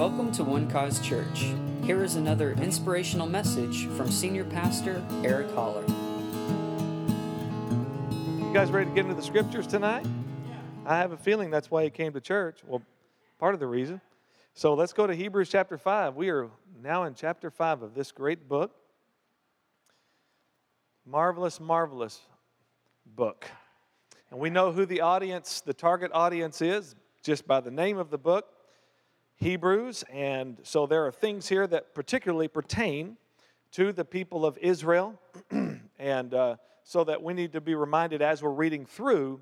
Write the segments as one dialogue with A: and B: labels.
A: Welcome to One Cause Church. Here is another inspirational message from Senior Pastor Eric Holler.
B: You guys ready to get into the scriptures tonight? Yeah. I have a feeling that's why you came to church. Well, part of the reason. So let's go to Hebrews chapter 5. We are now in chapter 5 of this great book. Marvelous, marvelous book. And we know who the audience, the target audience is, just by the name of the book, Hebrews. And so there are things here that particularly pertain to the people of Israel. and uh, so that we need to be reminded as we're reading through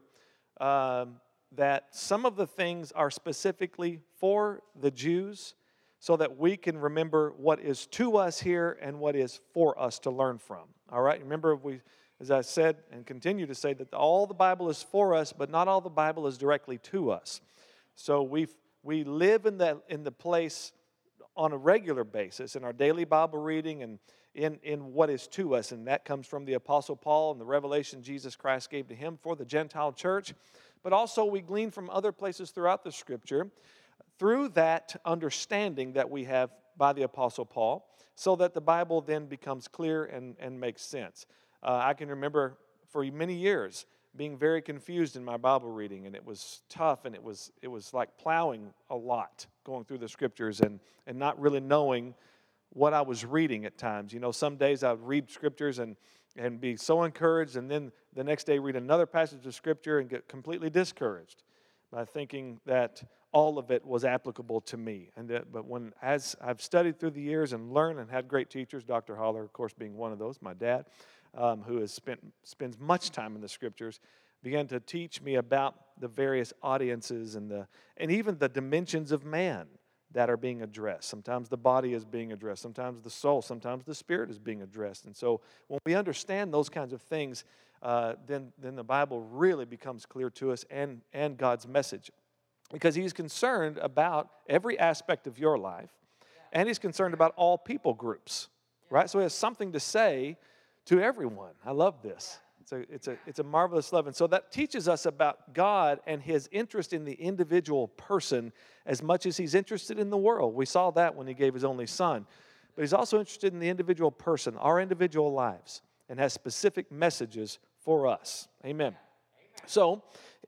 B: um, that some of the things are specifically for the Jews so that we can remember what is to us here and what is for us to learn from. All right? Remember, we, as I said and continue to say, that all the Bible is for us, but not all the Bible is directly to us. So we we live in the, in the place on a regular basis in our daily Bible reading and in, in what is to us. And that comes from the Apostle Paul and the revelation Jesus Christ gave to him for the Gentile church. But also, we glean from other places throughout the scripture through that understanding that we have by the Apostle Paul, so that the Bible then becomes clear and, and makes sense. Uh, I can remember for many years being very confused in my Bible reading, and it was tough, and it was it was like plowing a lot going through the scriptures and and not really knowing what I was reading at times. You know, some days I would read scriptures and and be so encouraged, and then the next day read another passage of scripture and get completely discouraged by thinking that all of it was applicable to me. And that, but when as I've studied through the years and learned and had great teachers, Dr. Holler, of course, being one of those, my dad um, who has spent spends much time in the scriptures, began to teach me about the various audiences and the and even the dimensions of man that are being addressed. Sometimes the body is being addressed, sometimes the soul, sometimes the spirit is being addressed. And so when we understand those kinds of things, uh, then, then the Bible really becomes clear to us and, and God's message. Because He's concerned about every aspect of your life, and He's concerned about all people groups, right? So He has something to say to everyone. I love this. It's a, it's, a, it's a marvelous love. And so that teaches us about God and his interest in the individual person as much as he's interested in the world. We saw that when he gave his only son. But he's also interested in the individual person, our individual lives, and has specific messages for us. Amen. So,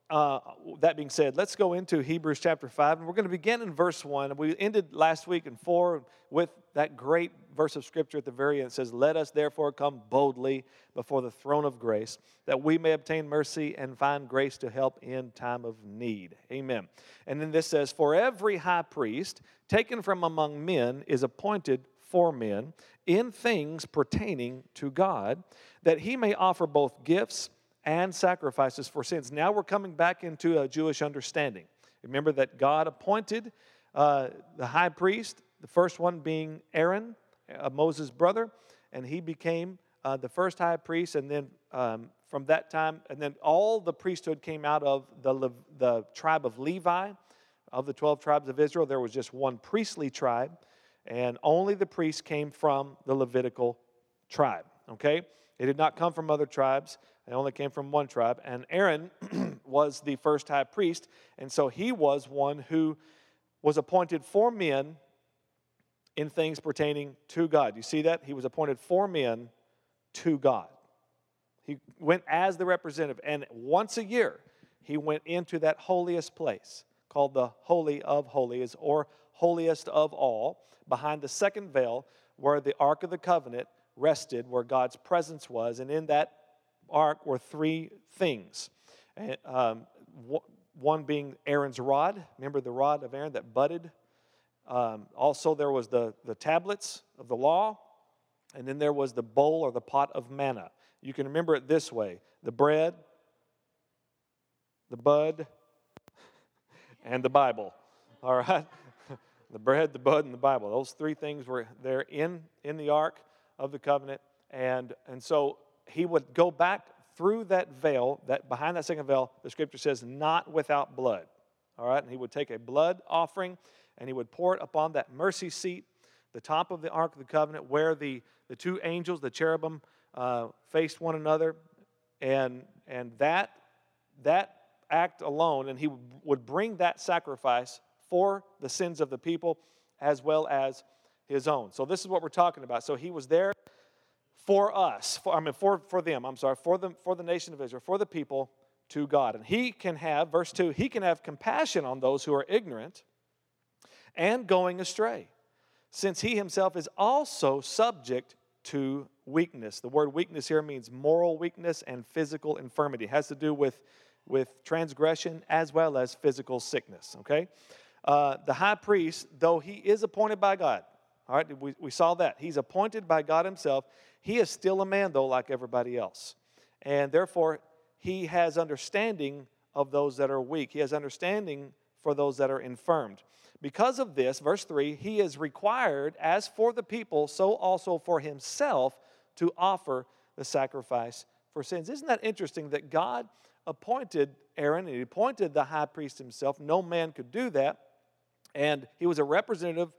B: uh, that being said, let's go into Hebrews chapter 5. And we're going to begin in verse 1. We ended last week in 4 with that great verse of scripture at the very end. It says, Let us therefore come boldly before the throne of grace, that we may obtain mercy and find grace to help in time of need. Amen. And then this says, For every high priest taken from among men is appointed for men in things pertaining to God, that he may offer both gifts and sacrifices for sins. Now we're coming back into a Jewish understanding. Remember that God appointed uh, the high priest, the first one being Aaron, uh, Moses' brother, and he became uh, the first high priest. And then um, from that time, and then all the priesthood came out of the, Le- the tribe of Levi. Of the 12 tribes of Israel, there was just one priestly tribe, and only the priests came from the Levitical tribe. Okay? It did not come from other tribes. They only came from one tribe. And Aaron was the first high priest. And so he was one who was appointed for men in things pertaining to God. You see that? He was appointed for men to God. He went as the representative. And once a year, he went into that holiest place called the Holy of Holies or holiest of all, behind the second veil where the Ark of the Covenant rested, where God's presence was. And in that ark were three things. Um, one being Aaron's rod. Remember the rod of Aaron that budded? Um, also, there was the, the tablets of the law. And then there was the bowl or the pot of manna. You can remember it this way the bread, the bud, and the Bible. All right? the bread, the bud, and the Bible. Those three things were there in, in the ark of the covenant. And, and so he would go back through that veil, that behind that second veil, the scripture says, not without blood. All right, and he would take a blood offering and he would pour it upon that mercy seat, the top of the Ark of the Covenant, where the, the two angels, the cherubim, uh, faced one another. And, and that, that act alone, and he would bring that sacrifice for the sins of the people as well as his own. So this is what we're talking about. So he was there for us, for, I mean for, for them, I'm sorry, for the, for the nation of Israel, for the people to God. And he can have, verse 2, he can have compassion on those who are ignorant and going astray, since he himself is also subject to weakness. The word weakness here means moral weakness and physical infirmity. It has to do with, with transgression as well as physical sickness, okay? Uh, the high priest, though he is appointed by God, all right, we, we saw that. He's appointed by God himself. He is still a man, though, like everybody else. And therefore, he has understanding of those that are weak. He has understanding for those that are infirmed. Because of this, verse 3, he is required, as for the people, so also for himself, to offer the sacrifice for sins. Isn't that interesting that God appointed Aaron and he appointed the high priest himself? No man could do that. And he was a representative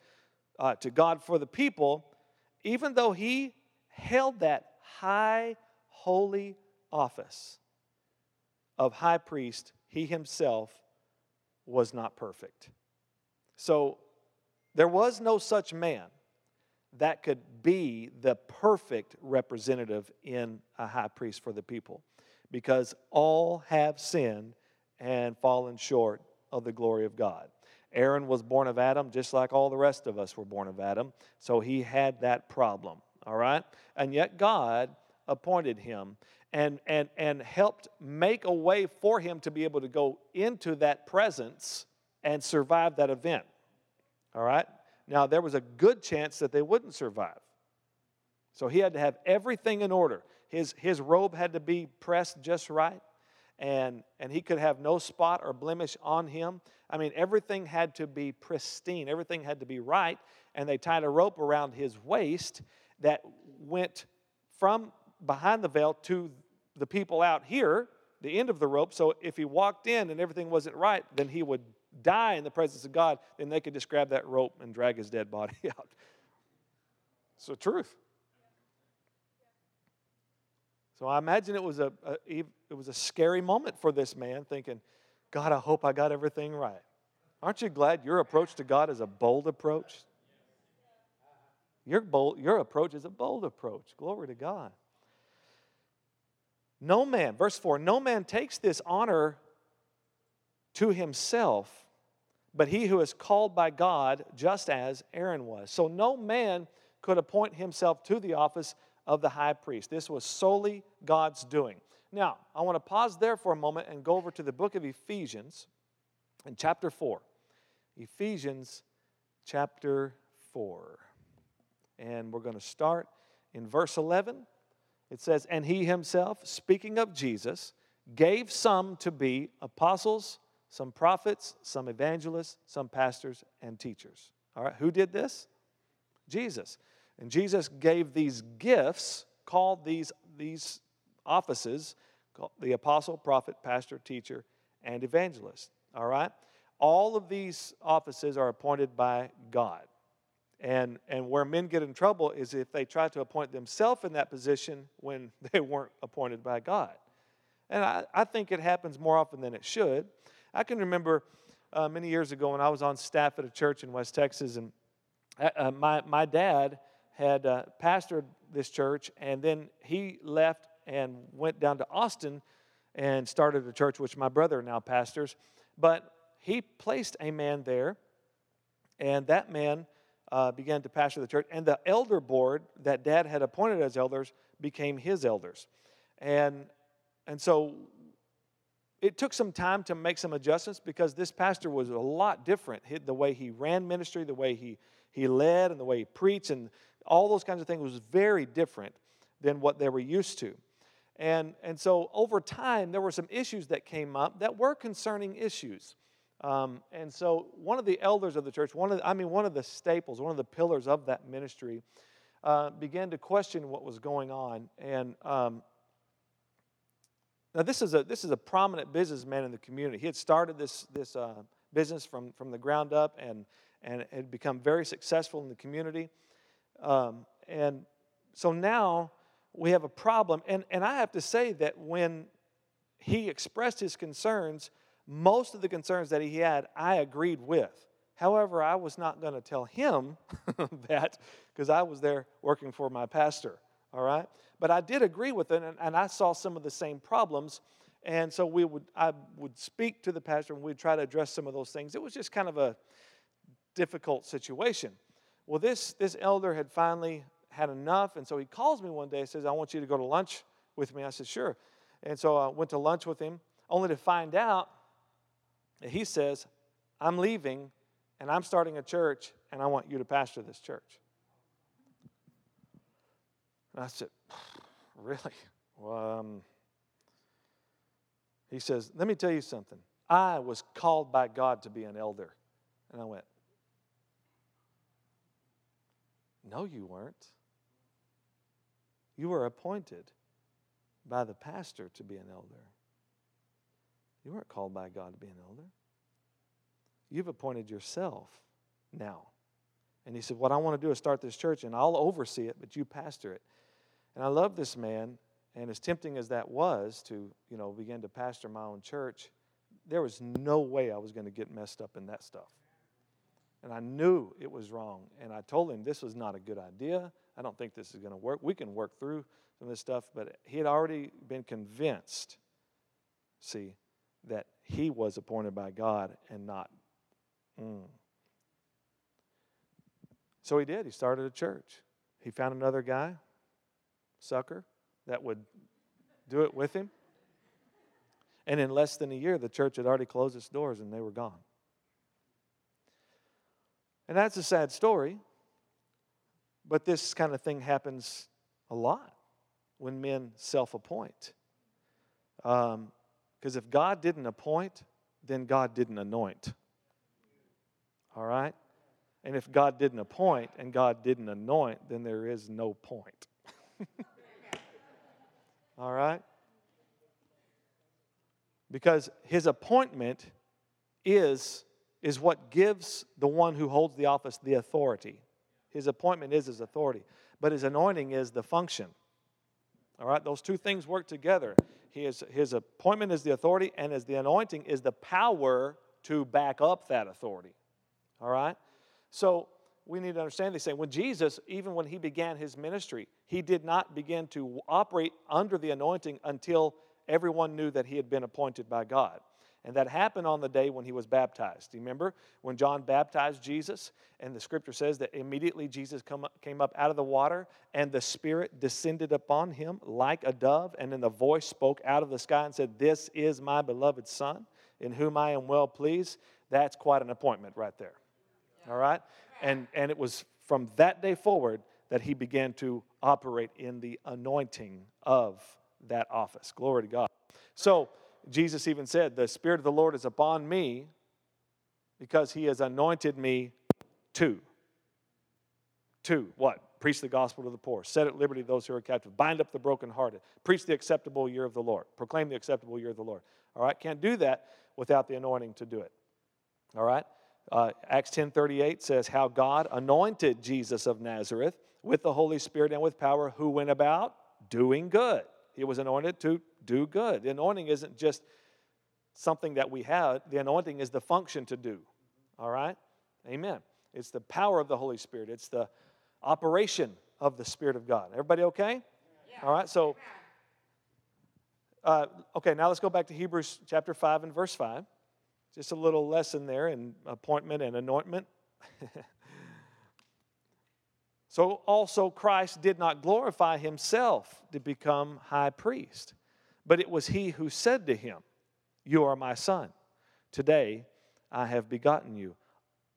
B: uh, to God for the people, even though he held that high, holy office of high priest, he himself was not perfect. So there was no such man that could be the perfect representative in a high priest for the people because all have sinned and fallen short of the glory of God. Aaron was born of Adam just like all the rest of us were born of Adam, so he had that problem, all right? And yet God appointed him and, and, and helped make a way for him to be able to go into that presence and survive that event. All right? Now, there was a good chance that they wouldn't survive. So he had to have everything in order. His, his robe had to be pressed just right, and, and he could have no spot or blemish on him. I mean, everything had to be pristine, everything had to be right, and they tied a rope around his waist that went from behind the veil to the people out here, the end of the rope. So if he walked in and everything wasn't right, then he would die in the presence of God, then they could just grab that rope and drag his dead body out. The truth. So I imagine it was a, a, it was a scary moment for this man, thinking, God, I hope I got everything right. Aren't you glad your approach to God is a bold approach? Your, bold, your approach is a bold approach. Glory to God. No man, verse 4, no man takes this honor to himself, but he who is called by God, just as Aaron was. So no man could appoint himself to the office of the high priest. This was solely God's doing. Now, I want to pause there for a moment and go over to the book of Ephesians in chapter 4. Ephesians chapter 4. And we're going to start in verse 11. It says, And he himself, speaking of Jesus, gave some to be apostles, some prophets, some evangelists, some pastors, and teachers. All right, who did this? Jesus. And Jesus gave these gifts, called these, these offices, the apostle, prophet, pastor, teacher, and evangelist. All right? All of these offices are appointed by God. And, and where men get in trouble is if they try to appoint themselves in that position when they weren't appointed by God. And I, I think it happens more often than it should. I can remember uh, many years ago when I was on staff at a church in West Texas, and uh, uh, my, my dad had uh, pastored this church, and then he left and went down to Austin and started a church, which my brother now pastors. But he placed a man there, and that man uh, began to pastor the church, and the elder board that dad had appointed as elders became his elders. And, and so it took some time to make some adjustments because this pastor was a lot different. The way he ran ministry, the way he, he led, and the way he preached, and all those kinds of things was very different than what they were used to. And, and so over time, there were some issues that came up that were concerning issues. Um, and so one of the elders of the church, one of the, I mean, one of the staples, one of the pillars of that ministry, uh, began to question what was going on. And um, now, this is a, this is a prominent businessman in the community. He had started this, this uh, business from, from the ground up and, and had become very successful in the community. Um, and so now we have a problem. And, and I have to say that when he expressed his concerns, most of the concerns that he had, I agreed with. However, I was not going to tell him that because I was there working for my pastor. All right? But I did agree with it, and, and I saw some of the same problems. And so we would, I would speak to the pastor and we'd try to address some of those things. It was just kind of a difficult situation. Well, this, this elder had finally had enough, and so he calls me one day and says, I want you to go to lunch with me. I said, Sure. And so I went to lunch with him, only to find out that he says, I'm leaving and I'm starting a church, and I want you to pastor this church. And I said, Really? Well, um, he says, Let me tell you something. I was called by God to be an elder. And I went, No, you weren't. You were appointed by the pastor to be an elder. You weren't called by God to be an elder. You've appointed yourself now. And he said, What I want to do is start this church, and I'll oversee it, but you pastor it. And I love this man, and as tempting as that was to, you know, begin to pastor my own church, there was no way I was going to get messed up in that stuff. And I knew it was wrong. And I told him this was not a good idea. I don't think this is going to work. We can work through some of this stuff, but he had already been convinced, see, that he was appointed by God and not. Mm. So he did. He started a church. He found another guy, sucker, that would do it with him. And in less than a year, the church had already closed its doors and they were gone. And that's a sad story, but this kind of thing happens a lot when men self appoint. Because um, if God didn't appoint, then God didn't anoint. All right? And if God didn't appoint and God didn't anoint, then there is no point. All right? Because his appointment is, is what gives the one who holds the office the authority. His appointment is his authority, but his anointing is the function. All right? Those two things work together. His, his appointment is the authority, and as the anointing is the power to back up that authority. All right? So we need to understand this thing. When Jesus, even when he began his ministry, he did not begin to operate under the anointing until everyone knew that he had been appointed by God. And that happened on the day when he was baptized. Do you remember when John baptized Jesus? And the scripture says that immediately Jesus come came up out of the water, and the Spirit descended upon him like a dove. And then the voice spoke out of the sky and said, This is my beloved Son, in whom I am well pleased. That's quite an appointment right there. All right? And, and it was from that day forward that he began to operate in the anointing of that office. Glory to God. So, Jesus even said, The Spirit of the Lord is upon me because he has anointed me to. To what? Preach the gospel to the poor, set at liberty those who are captive, bind up the brokenhearted, preach the acceptable year of the Lord, proclaim the acceptable year of the Lord. All right? Can't do that without the anointing to do it. All right? Uh, Acts 10:38 says how God anointed Jesus of Nazareth with the Holy Spirit and with power, who went about doing good. He was anointed to do good. The anointing isn't just something that we have. The anointing is the function to do. All right? Amen. It's the power of the Holy Spirit. It's the operation of the Spirit of God. Everybody okay? Yeah. All right. So, uh, okay. Now let's go back to Hebrews chapter five and verse five. Just a little lesson there in appointment and anointment. so, also, Christ did not glorify himself to become high priest, but it was he who said to him, You are my son. Today I have begotten you.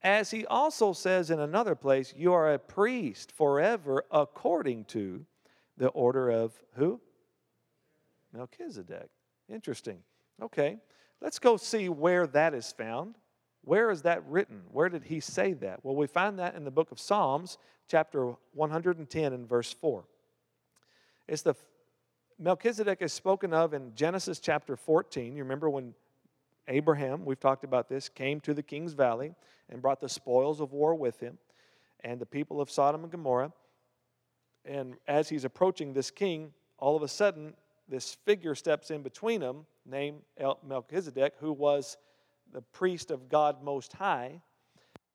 B: As he also says in another place, You are a priest forever according to the order of who? Melchizedek. Interesting. Okay. Let's go see where that is found. Where is that written? Where did he say that? Well, we find that in the book of Psalms, chapter 110 and verse 4. It's the Melchizedek is spoken of in Genesis chapter 14. You remember when Abraham, we've talked about this, came to the king's valley and brought the spoils of war with him and the people of Sodom and Gomorrah. And as he's approaching this king, all of a sudden, this figure steps in between them named Melchizedek, who was the priest of God Most High.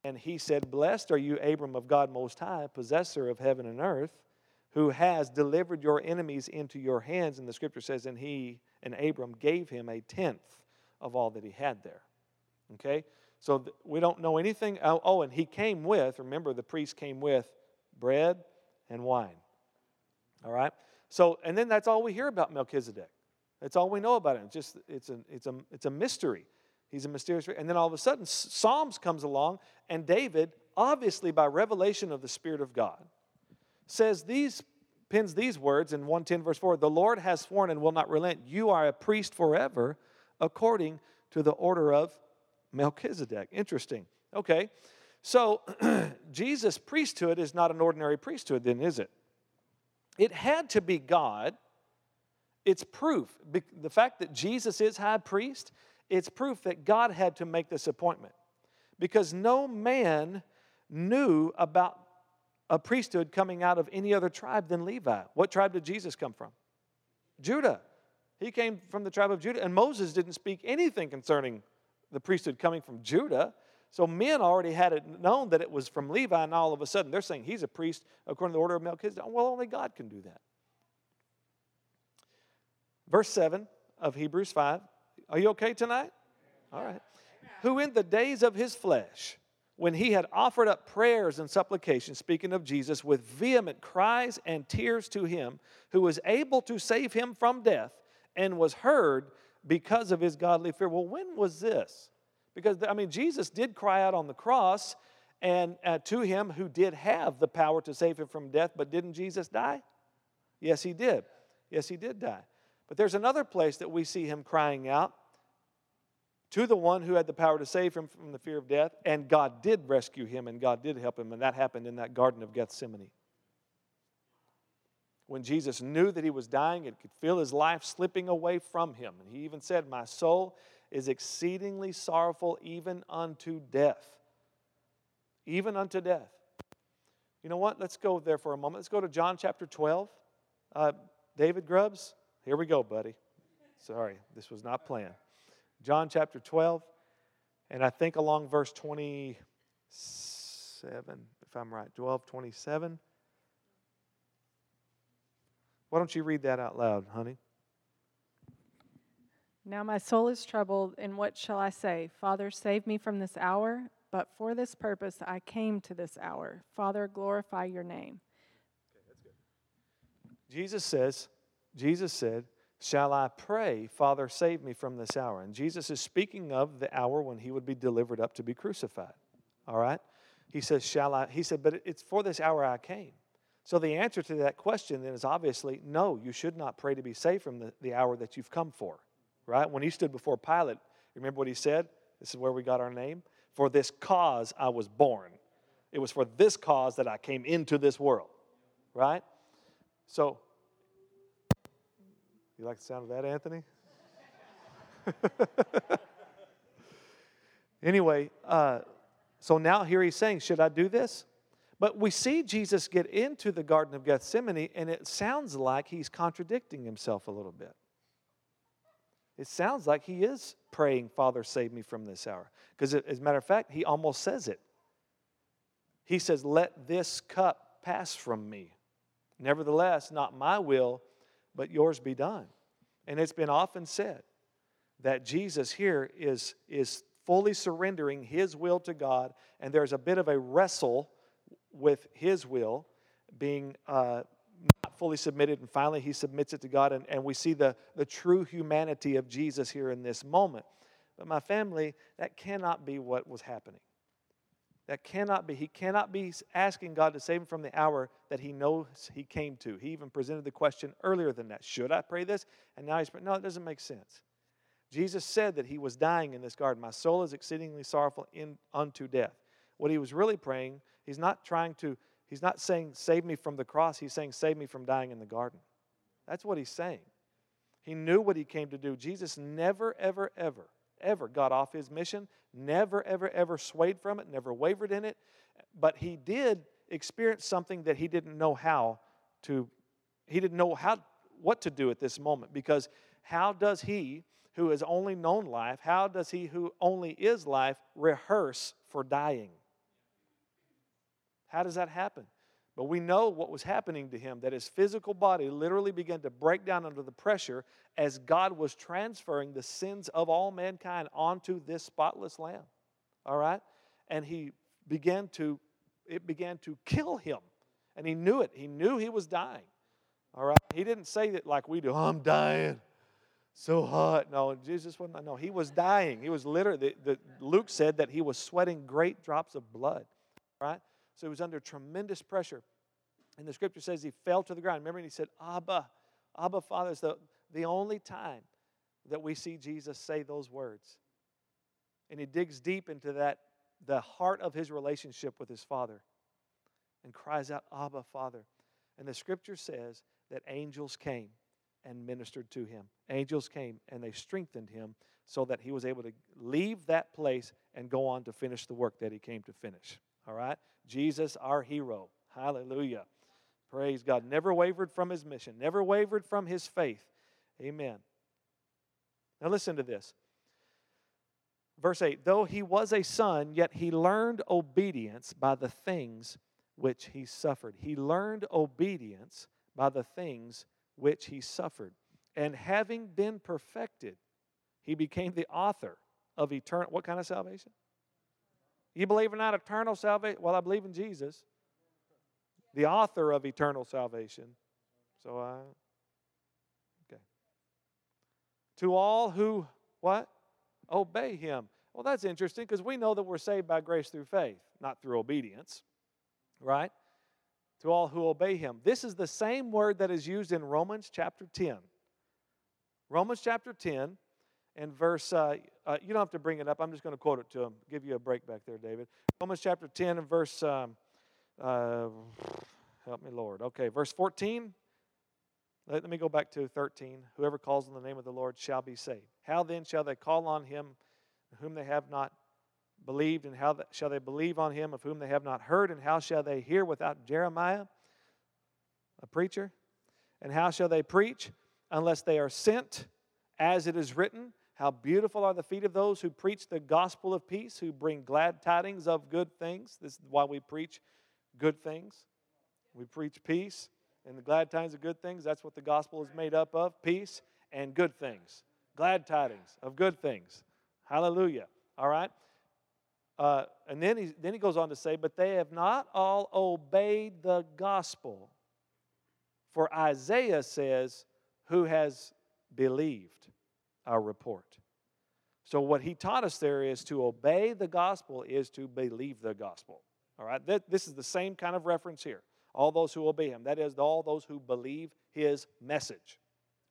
B: And he said, Blessed are you, Abram of God Most High, possessor of heaven and earth, who has delivered your enemies into your hands. And the scripture says, And he and Abram gave him a tenth of all that he had there. Okay? So we don't know anything. Oh, oh, and he came with, remember, the priest came with bread and wine. All right? So, and then that's all we hear about Melchizedek. That's all we know about him. It's just, it's a, it's a, it's a mystery. He's a mysterious. And then all of a sudden, Psalms comes along, and David, obviously by revelation of the Spirit of God, says these, pins these words in 110 verse 4 The Lord has sworn and will not relent. You are a priest forever, according to the order of Melchizedek. Interesting. Okay. So, Jesus' priesthood is not an ordinary priesthood, then, is it? It had to be God. It's proof. The fact that Jesus is high priest it's proof that God had to make this appointment because no man knew about a priesthood coming out of any other tribe than Levi. What tribe did Jesus come from? Judah. He came from the tribe of Judah, and Moses didn't speak anything concerning the priesthood coming from Judah. So men already had it known that it was from Levi, and all of a sudden they're saying he's a priest according to the order of Melchizedek. Well, only God can do that. Verse 7 of Hebrews 5 are you okay tonight? All right. Who in the days of his flesh, when he had offered up prayers and supplications, speaking of Jesus, with vehement cries and tears to him, who was able to save him from death and was heard because of his godly fear. Well, when was this? Because, I mean, Jesus did cry out on the cross and uh, to him who did have the power to save him from death, but didn't Jesus die? Yes, he did. Yes, he did die. But there's another place that we see him crying out to the one who had the power to save him from the fear of death, and God did rescue him and God did help him, and that happened in that Garden of Gethsemane. When Jesus knew that he was dying and could feel his life slipping away from him, and he even said, My soul is exceedingly sorrowful, even unto death. Even unto death. You know what? Let's go there for a moment. Let's go to John chapter 12. Uh, David Grubbs, here we go, buddy. Sorry, this was not planned. John chapter 12, and I think along verse 27, if I'm right, 12, 27. Why don't you read that out loud, honey?
C: Now my soul is troubled, and what shall I say? Father, save me from this hour. But for this purpose I came to this hour. Father, glorify your name. Okay, that's
B: good. Jesus says, Jesus said, Shall I pray, Father, save me from this hour? And Jesus is speaking of the hour when he would be delivered up to be crucified. All right? He says, Shall I? He said, But it's for this hour I came. So the answer to that question then is obviously no, you should not pray to be saved from the, the hour that you've come for. Right? When he stood before Pilate, remember what he said? This is where we got our name. For this cause I was born. It was for this cause that I came into this world. Right? So you like the sound of that, Anthony? anyway, uh, so now here he's saying, Should I do this? But we see Jesus get into the Garden of Gethsemane, and it sounds like he's contradicting himself a little bit. It sounds like he is praying, Father, save me from this hour. Because as a matter of fact, he almost says it. He says, Let this cup pass from me. Nevertheless, not my will, but yours be done. And it's been often said that Jesus here is, is fully surrendering his will to God, and there's a bit of a wrestle with his will being uh, not fully submitted, and finally he submits it to God, and, and we see the, the true humanity of Jesus here in this moment. But my family, that cannot be what was happening. That cannot be. He cannot be asking God to save him from the hour that he knows he came to. He even presented the question earlier than that Should I pray this? And now he's praying. No, it doesn't make sense. Jesus said that he was dying in this garden. My soul is exceedingly sorrowful in, unto death. What he was really praying, he's not trying to, he's not saying, Save me from the cross. He's saying, Save me from dying in the garden. That's what he's saying. He knew what he came to do. Jesus never, ever, ever ever got off his mission, never, ever, ever swayed from it, never wavered in it. But he did experience something that he didn't know how to, he didn't know how, what to do at this moment. Because how does he, who has only known life, how does he who only is life rehearse for dying? How does that happen? But we know what was happening to him, that his physical body literally began to break down under the pressure as God was transferring the sins of all mankind onto this spotless lamb. All right? And he began to, it began to kill him. And he knew it. He knew he was dying. All right? He didn't say that like we do, I'm dying. So hot. No, Jesus wasn't. No, he was dying. He was literally, the, the, Luke said that he was sweating great drops of blood. Right? So he was under tremendous pressure. And the scripture says he fell to the ground. Remember, and he said, Abba, Abba, Father, is the, the only time that we see Jesus say those words. And he digs deep into that, the heart of his relationship with his Father, and cries out, Abba, Father. And the scripture says that angels came and ministered to him. Angels came and they strengthened him so that he was able to leave that place and go on to finish the work that he came to finish. All right? Jesus, our hero. Hallelujah. Praise God. Never wavered from his mission, never wavered from his faith. Amen. Now listen to this. Verse 8 Though he was a son, yet he learned obedience by the things which he suffered. He learned obedience by the things which he suffered. And having been perfected, he became the author of eternal. What kind of salvation? You believe in that eternal salvation? Well, I believe in Jesus, the author of eternal salvation. So I, okay. To all who, what? Obey him. Well, that's interesting because we know that we're saved by grace through faith, not through obedience, right? To all who obey him. This is the same word that is used in Romans chapter 10. Romans chapter 10 and verse, uh, uh, you don't have to bring it up. I'm just going to quote it to him. Give you a break back there, David. Romans chapter 10 and verse, um, uh, help me, Lord. Okay, verse 14. Let, let me go back to 13. Whoever calls on the name of the Lord shall be saved. How then shall they call on him whom they have not believed? And how shall they believe on him of whom they have not heard? And how shall they hear without Jeremiah, a preacher? And how shall they preach unless they are sent? As it is written, how beautiful are the feet of those who preach the gospel of peace, who bring glad tidings of good things. This is why we preach good things. We preach peace and the glad tidings of good things. That's what the gospel is made up of peace and good things. Glad tidings of good things. Hallelujah. All right? Uh, and then he, then he goes on to say, But they have not all obeyed the gospel. For Isaiah says, Who has believed? Our report. So, what he taught us there is to obey the gospel is to believe the gospel. All right, this is the same kind of reference here. All those who obey him. That is, all those who believe his message.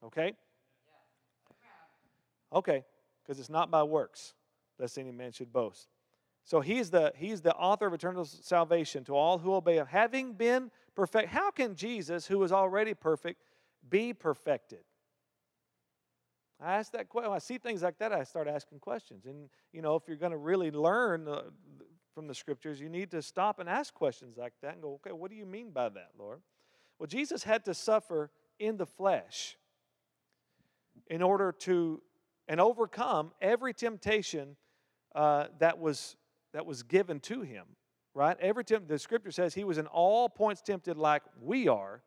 B: Okay? Okay, because it's not by works, lest any man should boast. So he's the, he's the author of eternal salvation to all who obey him, having been perfect. How can Jesus, who is already perfect, be perfected? I ask that question. I see things like that, I start asking questions. And, you know, if you're going to really learn uh, from the scriptures, you need to stop and ask questions like that and go, okay, what do you mean by that, Lord? Well, Jesus had to suffer in the flesh in order to and overcome every temptation uh, that was that was given to him right every temp- the scripture says he was in all points tempted like we are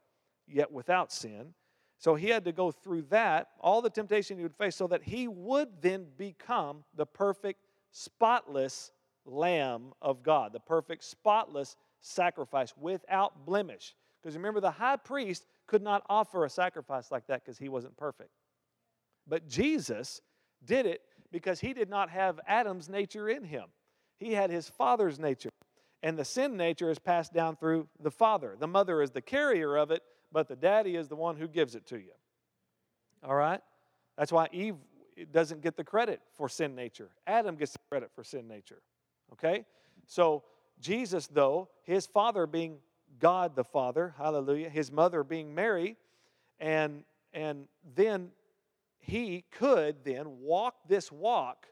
B: yet without sin so he had to go through that, all the temptation he would face, so that he would then become the perfect, spotless Lamb of God, the perfect, spotless sacrifice without blemish. Because remember, the high priest could not offer a sacrifice like that because he wasn't perfect. But Jesus did it because he did not have Adam's nature in him, he had his father's nature. And the sin nature is passed down through the father. The mother is the carrier of it, but the daddy is the one who gives it to you. All right? That's why Eve doesn't get the credit for sin nature. Adam gets the credit for sin nature. Okay? So, Jesus, though, his father being God the Father, hallelujah, his mother being Mary, and, and then he could then walk this walk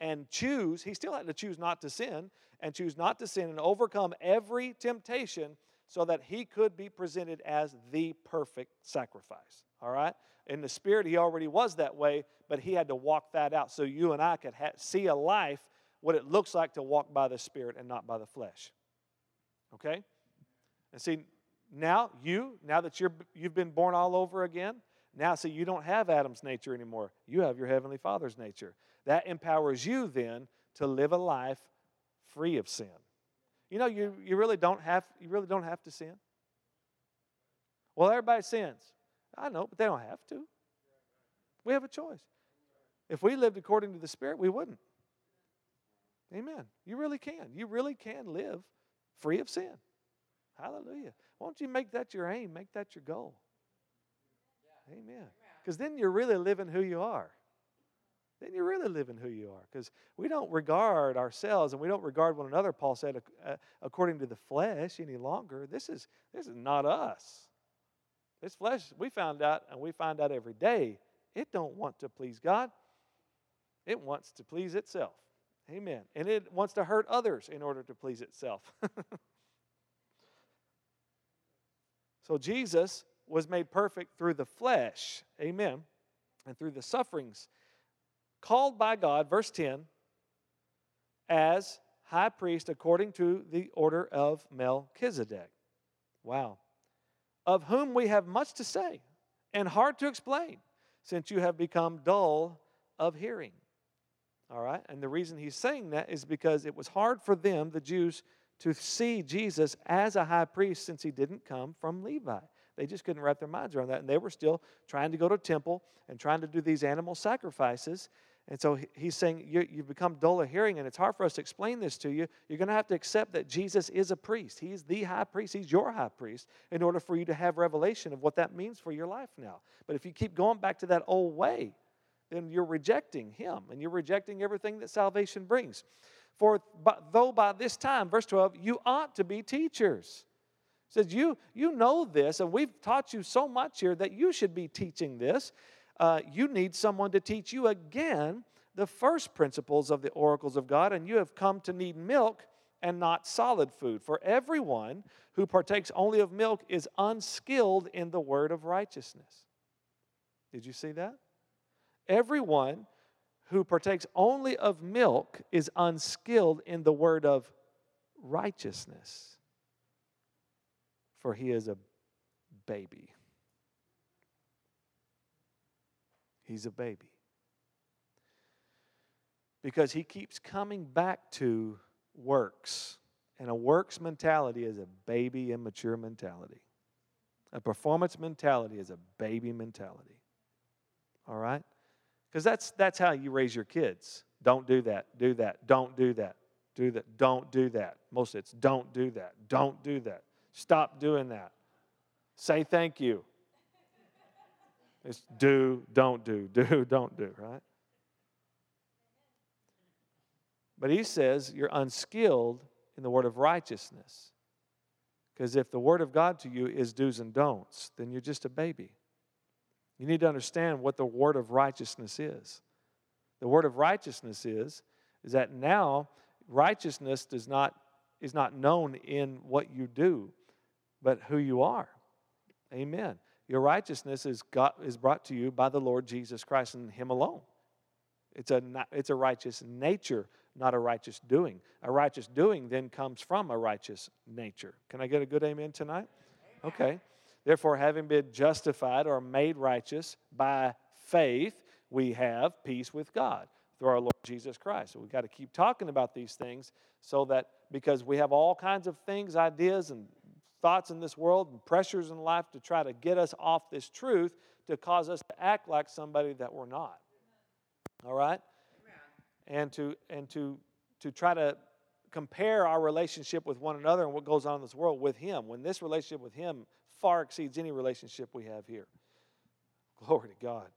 B: and choose, he still had to choose not to sin, and choose not to sin and overcome every temptation so that he could be presented as the perfect sacrifice. All right? In the spirit, he already was that way, but he had to walk that out so you and I could ha- see a life, what it looks like to walk by the spirit and not by the flesh. Okay? And see, now you, now that you're, you've been born all over again, now see, you don't have Adam's nature anymore. You have your Heavenly Father's nature. That empowers you then to live a life free of sin. You know, you, you really don't have you really don't have to sin. Well, everybody sins. I know, but they don't have to. We have a choice. If we lived according to the Spirit, we wouldn't. Amen. You really can. You really can live free of sin. Hallelujah. Why don't you make that your aim? Make that your goal. Amen. Because then you're really living who you are. Then you're really living who you are. Because we don't regard ourselves and we don't regard one another, Paul said, uh, according to the flesh any longer. This is, this is not us. This flesh, we found out, and we find out every day, it don't want to please God. It wants to please itself. Amen. And it wants to hurt others in order to please itself. so Jesus was made perfect through the flesh. Amen. And through the sufferings. Called by God, verse 10, as high priest according to the order of Melchizedek. Wow. Of whom we have much to say and hard to explain, since you have become dull of hearing. All right? And the reason he's saying that is because it was hard for them, the Jews, to see Jesus as a high priest since he didn't come from Levi. They just couldn't wrap their minds around that. And they were still trying to go to temple and trying to do these animal sacrifices. And so he's saying, you, have become dull of hearing, and it's hard for us to explain this to you. You're going to have to accept that Jesus is a priest. He's the high priest. He's your high priest in order for you to have revelation of what that means for your life now. But if you keep going back to that old way, then you're rejecting him and you're rejecting everything that salvation brings. For though by this time, verse 12, you ought to be teachers. It says you you know this, and we've taught you so much here that you should be teaching this. Uh, you need someone to teach you again the first principles of the oracles of God, and you have come to need milk and not solid food. For everyone who partakes only of milk is unskilled in the word of righteousness. Did you see that? Everyone who partakes only of milk is unskilled in the word of righteousness, for he is a baby. He's a baby. Because he keeps coming back to works. And a works mentality is a baby, immature mentality. A performance mentality is a baby mentality. All right? Because that's, that's how you raise your kids. Don't do that, do that, don't do that, do that, don't do that. Most of it's don't do that, don't do that, stop doing that. Say thank you. It's do, don't do, do, don't do, right? But he says you're unskilled in the word of righteousness. Because if the word of God to you is do's and don'ts, then you're just a baby. You need to understand what the word of righteousness is. The word of righteousness is, is that now righteousness does not, is not known in what you do, but who you are. Amen. Your righteousness is, got, is brought to you by the Lord Jesus Christ and Him alone. It's a, it's a righteous nature, not a righteous doing. A righteous doing then comes from a righteous nature. Can I get a good amen tonight? Okay. Therefore, having been justified or made righteous by faith, we have peace with God through our Lord Jesus Christ. So we've got to keep talking about these things so that because we have all kinds of things, ideas, and thoughts in this world and pressures in life to try to get us off this truth to cause us to act like somebody that we're not. All right? And to and to to try to compare our relationship with one another and what goes on in this world with him when this relationship with him far exceeds any relationship we have here. Glory to God.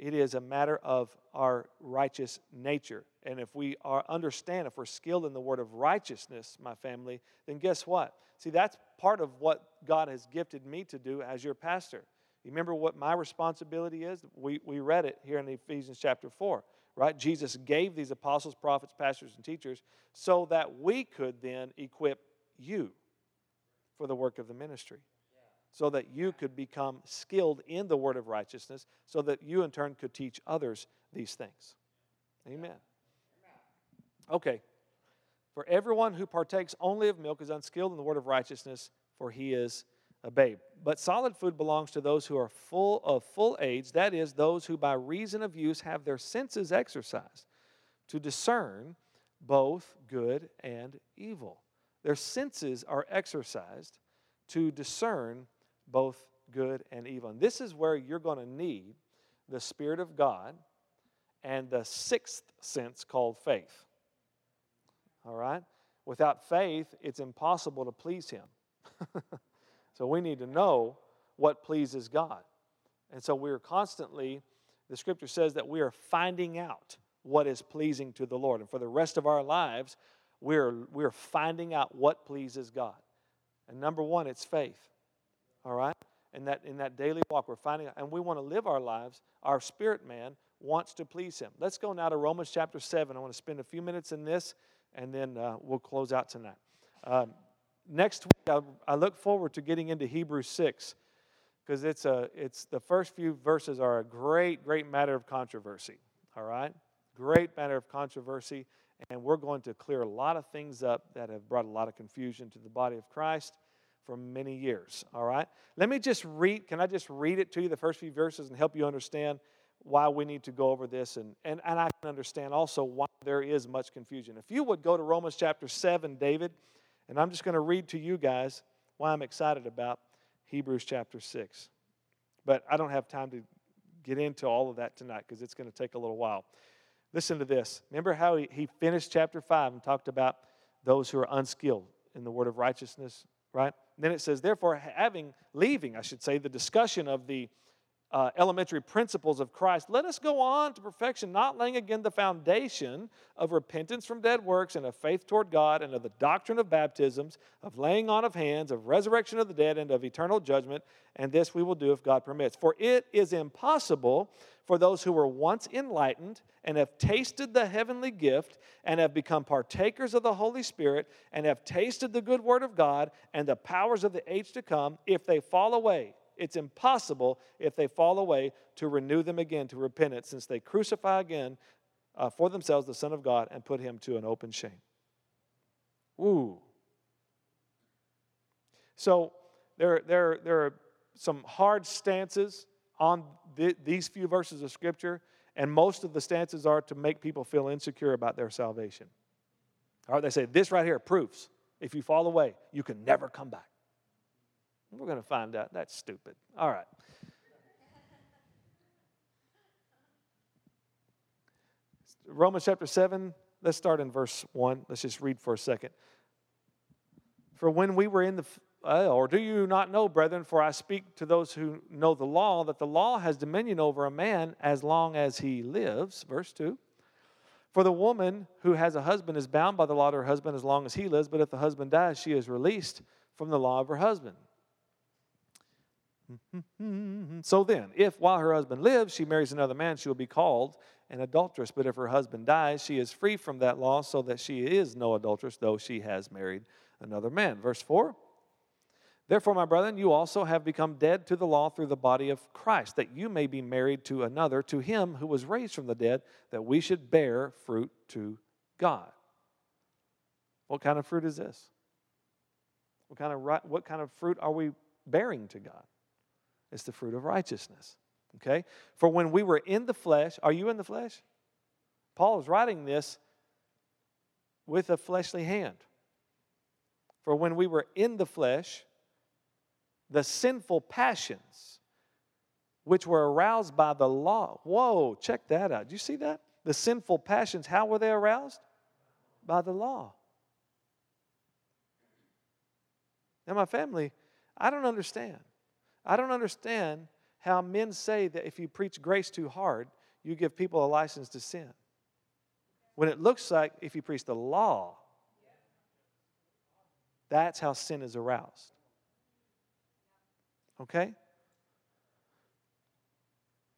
B: It is a matter of our righteous nature. And if we are understand, if we're skilled in the word of righteousness, my family, then guess what? See, that's part of what God has gifted me to do as your pastor. You remember what my responsibility is? We, we read it here in Ephesians chapter 4, right? Jesus gave these apostles, prophets, pastors, and teachers so that we could then equip you for the work of the ministry so that you could become skilled in the word of righteousness, so that you in turn could teach others these things. Amen. Okay. For everyone who partakes only of milk is unskilled in the word of righteousness, for he is a babe. But solid food belongs to those who are full of full age, that is, those who by reason of use have their senses exercised to discern both good and evil. Their senses are exercised to discern both good and evil. And this is where you're going to need the Spirit of God and the sixth sense called faith. All right? Without faith, it's impossible to please Him. so we need to know what pleases God. And so we're constantly, the scripture says that we are finding out what is pleasing to the Lord. And for the rest of our lives, we're, we're finding out what pleases God. And number one, it's faith. All right? In that, in that daily walk, we're finding out, and we want to live our lives. Our spirit man wants to please him. Let's go now to Romans chapter 7. I want to spend a few minutes in this, and then uh, we'll close out tonight. Um, next week, I, I, look forward to getting into Hebrews 6 because it's, a, it's the first few verses are a great, great matter of controversy. All right? Great matter of controversy. And we're going to clear a lot of things up that have brought a lot of confusion to the body of Christ for many years. All right? Let me just read, can I just read it to you, the first few verses, and help you understand why we need to go over this? And, and, and I can understand also why there is much confusion. If you would go to Romans chapter 7, David, and I'm just going to read to you guys why I'm excited about Hebrews chapter 6. But I don't have time to get into all of that tonight because it's going to take a little while. Listen to this. Remember how he, he finished chapter 5 and talked about those who are unskilled in the word of righteousness, right? Then it says, therefore, having, leaving, I should say, the discussion of the uh, elementary principles of Christ, let us go on to perfection, not laying again the foundation of repentance from dead works and of faith toward God and of the doctrine of baptisms, of laying on of hands, of resurrection of the dead, and of eternal judgment. And this we will do if God permits. For it is impossible for those who were once enlightened and have tasted the heavenly gift and have become partakers of the Holy Spirit and have tasted the good word of God and the powers of the age to come, if they fall away it's impossible if they fall away to renew them again to repentance, since they crucify again uh, for themselves the Son of God and put him to an open shame. Ooh. So there, there, there are some hard stances on th- these few verses of Scripture, and most of the stances are to make people feel insecure about their salvation. All right, they say this right here proves if you fall away, you can never come back. We're going to find out. That's stupid. All right. Romans chapter 7, let's start in verse 1. Let's just read for a second. For when we were in the, uh, or do you not know, brethren, for I speak to those who know the law, that the law has dominion over a man as long as he lives. Verse 2. For the woman who has a husband is bound by the law to her husband as long as he lives, but if the husband dies, she is released from the law of her husband. So then, if while her husband lives, she marries another man, she will be called an adulteress. But if her husband dies, she is free from that law, so that she is no adulteress, though she has married another man. Verse 4 Therefore, my brethren, you also have become dead to the law through the body of Christ, that you may be married to another, to him who was raised from the dead, that we should bear fruit to God. What kind of fruit is this? What kind of, what kind of fruit are we bearing to God? It's the fruit of righteousness. Okay? For when we were in the flesh, are you in the flesh? Paul is writing this with a fleshly hand. For when we were in the flesh, the sinful passions which were aroused by the law. Whoa, check that out. Do you see that? The sinful passions, how were they aroused? By the law. Now, my family, I don't understand. I don't understand how men say that if you preach grace too hard, you give people a license to sin. When it looks like if you preach the law, that's how sin is aroused. Okay?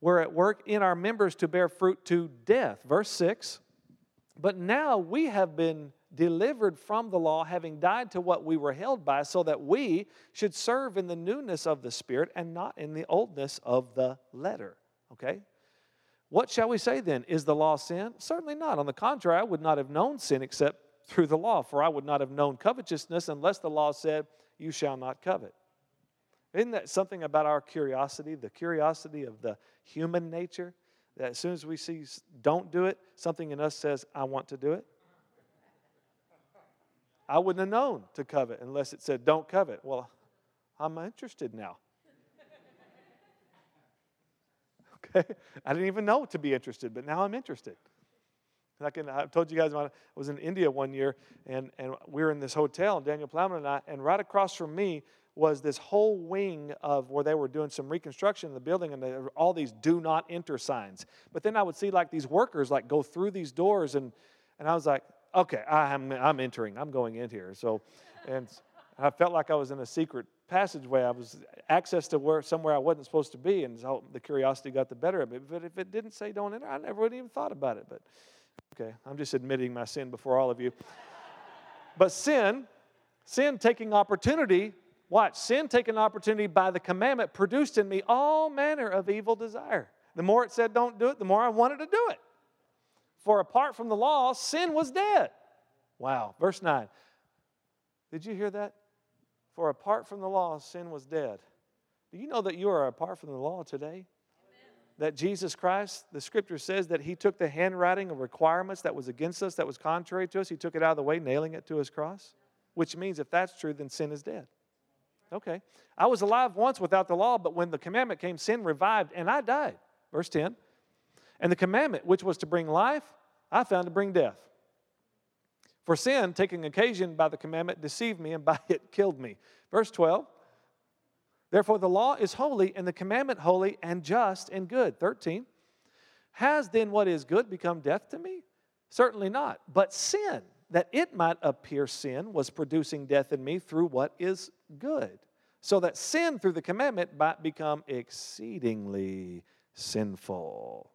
B: We're at work in our members to bear fruit to death. Verse 6 But now we have been delivered from the law, having died to what we were held by, so that we should serve in the newness of the Spirit and not in the oldness of the letter. Okay? What shall we say then? Is the law sin? Certainly not. On the contrary, I would not have known sin except through the law, for I would not have known covetousness unless the law said, you shall not covet. Isn't that something about our curiosity, the curiosity of the human nature? That as soon as we see don't do it, something in us says, I want to do it. I wouldn't have known to covet unless it said don't covet. Well, I'm interested now. okay? I didn't even know to be interested, but now I'm interested. Like in, I told you guys I was in India one year, and, and we were in this hotel, and Daniel Plowman and I, and right across from me was this whole wing of where they were doing some reconstruction in the building, and there were all these "Do not enter" signs. But then I would see like these workers like go through these doors, and and I was like, okay, I'm I'm entering, I'm going in here. So, and I felt like I was in a secret passageway. I was access to where somewhere I wasn't supposed to be, and so the curiosity got the better of me. But if it didn't say don't enter, I never would have even thought about it. But okay, I'm just admitting my sin before all of you. but sin, sin taking opportunity. Watch, sin taking opportunity by the commandment produced in me all manner of evil desire. The more it said don't do it, the more I wanted to do it. For apart from the law, sin was dead. Wow. Verse 9. Did you hear that? For apart from the law, sin was dead. Do you know that you are apart from the law today? Amen. That Jesus Christ, the scripture says that he took the handwriting of requirements that was against us, that was contrary to us, he took it out of the way, nailing it to his cross. Which means if that's true, then sin is dead. Okay. I was alive once without the law, but when the commandment came, sin revived and I died. Verse 10. And the commandment, which was to bring life, I found to bring death. For sin, taking occasion by the commandment, deceived me, and by it killed me. Verse 12. Therefore, the law is holy, and the commandment holy and just and good. 13. Has then what is good become death to me? Certainly not. But sin, that it might appear sin, was producing death in me through what is good. So that sin through the commandment might become exceedingly sinful.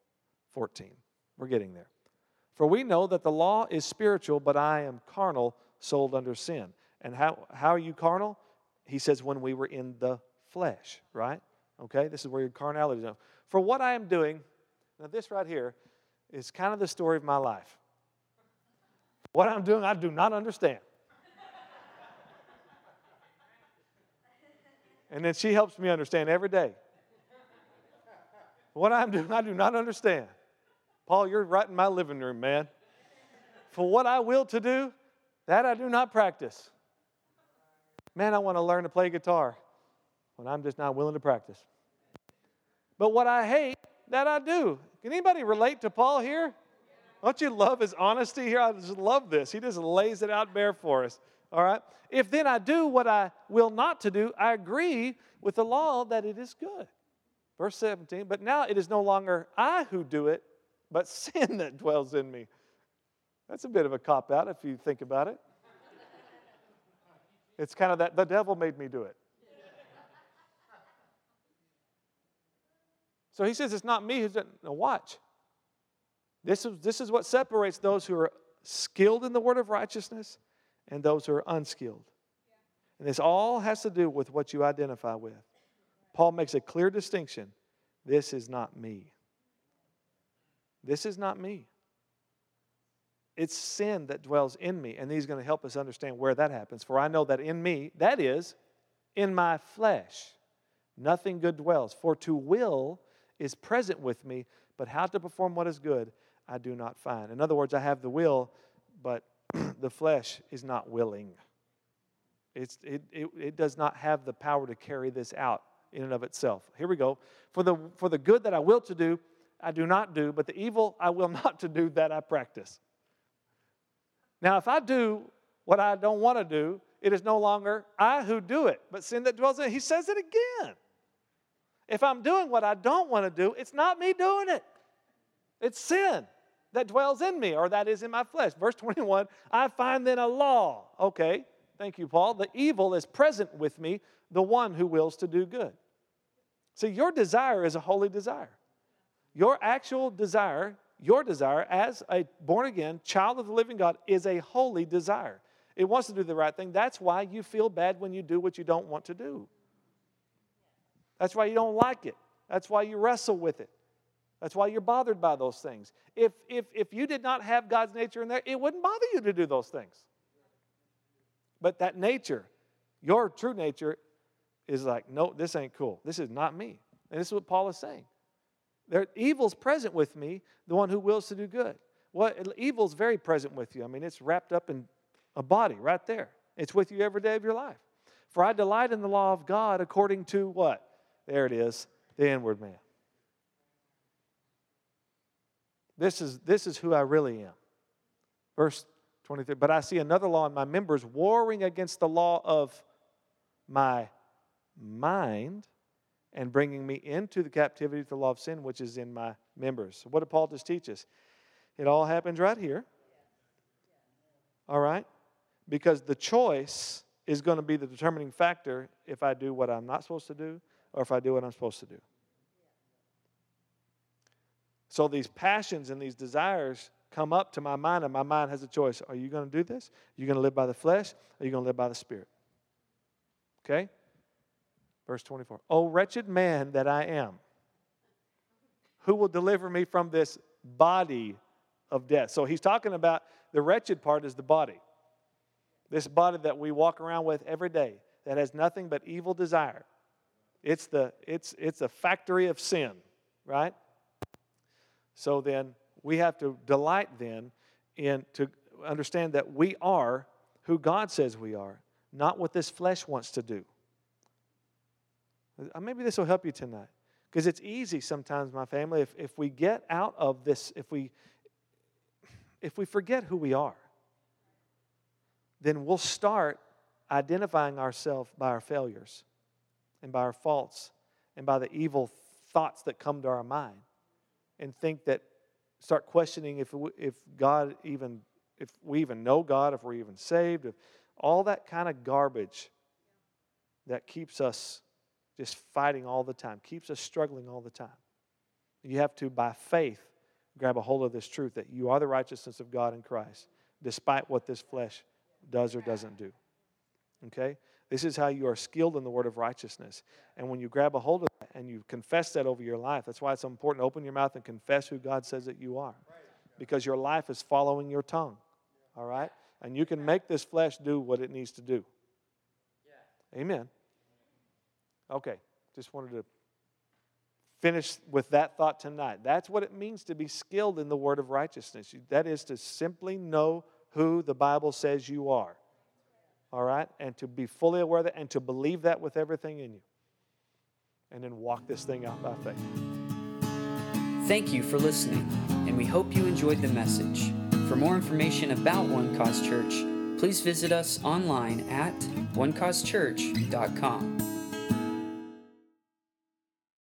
B: 14. We're getting there. For we know that the law is spiritual, but I am carnal, sold under sin. And how, how are you carnal? He says, when we were in the flesh, right? Okay, this is where your carnality is. For what I am doing, now this right here is kind of the story of my life. What I'm doing, I do not understand. and then she helps me understand every day. What I'm doing, I do not understand. Paul, you're right in my living room, man. For what I will to do, that I do not practice. Man, I want to learn to play guitar when I'm just not willing to practice. But what I hate, that I do. Can anybody relate to Paul here? Don't you love his honesty here? I just love this. He just lays it out bare for us. All right? If then I do what I will not to do, I agree with the law that it is good. Verse 17, but now it is no longer I who do it, but sin that dwells in me. That's a bit of a cop out if you think about it. It's kind of that the devil made me do it. So he says it's not me who's done. Now watch. This is, this is what separates those who are skilled in the word of righteousness and those who are unskilled. And this all has to do with what you identify with. Paul makes a clear distinction. This is not me. This is not me. It's sin that dwells in me. And he's going to help us understand where that happens. For I know that in me, that is, in my flesh, nothing good dwells. For to will is present with me, but how to perform what is good, I do not find. In other words, I have the will, but the flesh is not willing. It's, it, it, it does not have the power to carry this out in and of itself. Here we go. For the, for the good that I will to do, I do not do, but the evil I will not to do, that I practice. Now, if I do what I don't want to do, it is no longer I who do it, but sin that dwells in it. He says it again. If I'm doing what I don't want to do, it's not me doing it. It's sin that dwells in me, or that is in my flesh. Verse 21 I find then a law. Okay, thank you, Paul. The evil is present with me, the one who wills to do good. See, your desire is a holy desire. Your actual desire, your desire as a born again child of the living God, is a holy desire. It wants to do the right thing. That's why you feel bad when you do what you don't want to do. That's why you don't like it. That's why you wrestle with it. That's why you're bothered by those things. If, if, if you did not have God's nature in there, it wouldn't bother you to do those things. But that nature Your true nature is like, no, this ain't cool. This is not me. And this is what Paul is saying. There, evil's present with me, the one who wills to do good. What evil's very present with you. I mean, it's wrapped up in a body right there. It's with you every day of your life. For I delight in the law of God according to what? There it is, the inward man. This is, this is who I really am. Verse 23 But I see another law in my members warring against the law of my mind and bringing me into the captivity to the law of sin, which is in my members. So what did Paul just teach us? It all happens right here. All right? Because the choice is going to be the determining factor if I do what I'm not supposed to do or if I do what I'm supposed to do. So these passions and these desires come up to my mind, and my mind has a choice. Are you going to do this? Are you going to live by the flesh? Are you going to live by the Spirit? Okay? Verse 24. Oh, wretched man that I am, who will deliver me from this body of death? So he's talking about the wretched part is the body. This body that we walk around with every day that has nothing but evil desire. It's, the, it's, it's a factory of sin, right? So then we have to delight then in to understand that we are who God says we are, not what this flesh wants to do. Uh, maybe this will help you tonight. Because it's easy sometimes, my family, if, if we get out of this, if we if we forget who we are, then we'll start identifying ourselves by our failures and by our faults and by the evil thoughts that come to our mind and think that start questioning if, if God even, if we even know God, if we're even saved, if all that kind of garbage that keeps us just fighting all the time, keeps us struggling all the time. You have to, by faith, grab a hold of this truth that you are the righteousness of God in Christ, despite what this flesh does or doesn't do. Okay? This is how you are skilled in the word of righteousness. And when you grab a hold of and you confess that over your life, that's why it's so important to open your mouth and confess who God says that you are. Because your life is following your tongue. All right? And you can make this flesh do what it needs to do. Amen. Okay, just wanted to finish with that thought tonight. That's what it means to be skilled in the word of righteousness. That is to simply know who the Bible says you are. All right? And to be fully aware of that and to believe that with everything in you. And then walk this thing out by faith.
A: Thank you for listening, and we hope you enjoyed the message. For more information about One Cause Church, please visit us online at onecausechurch.com.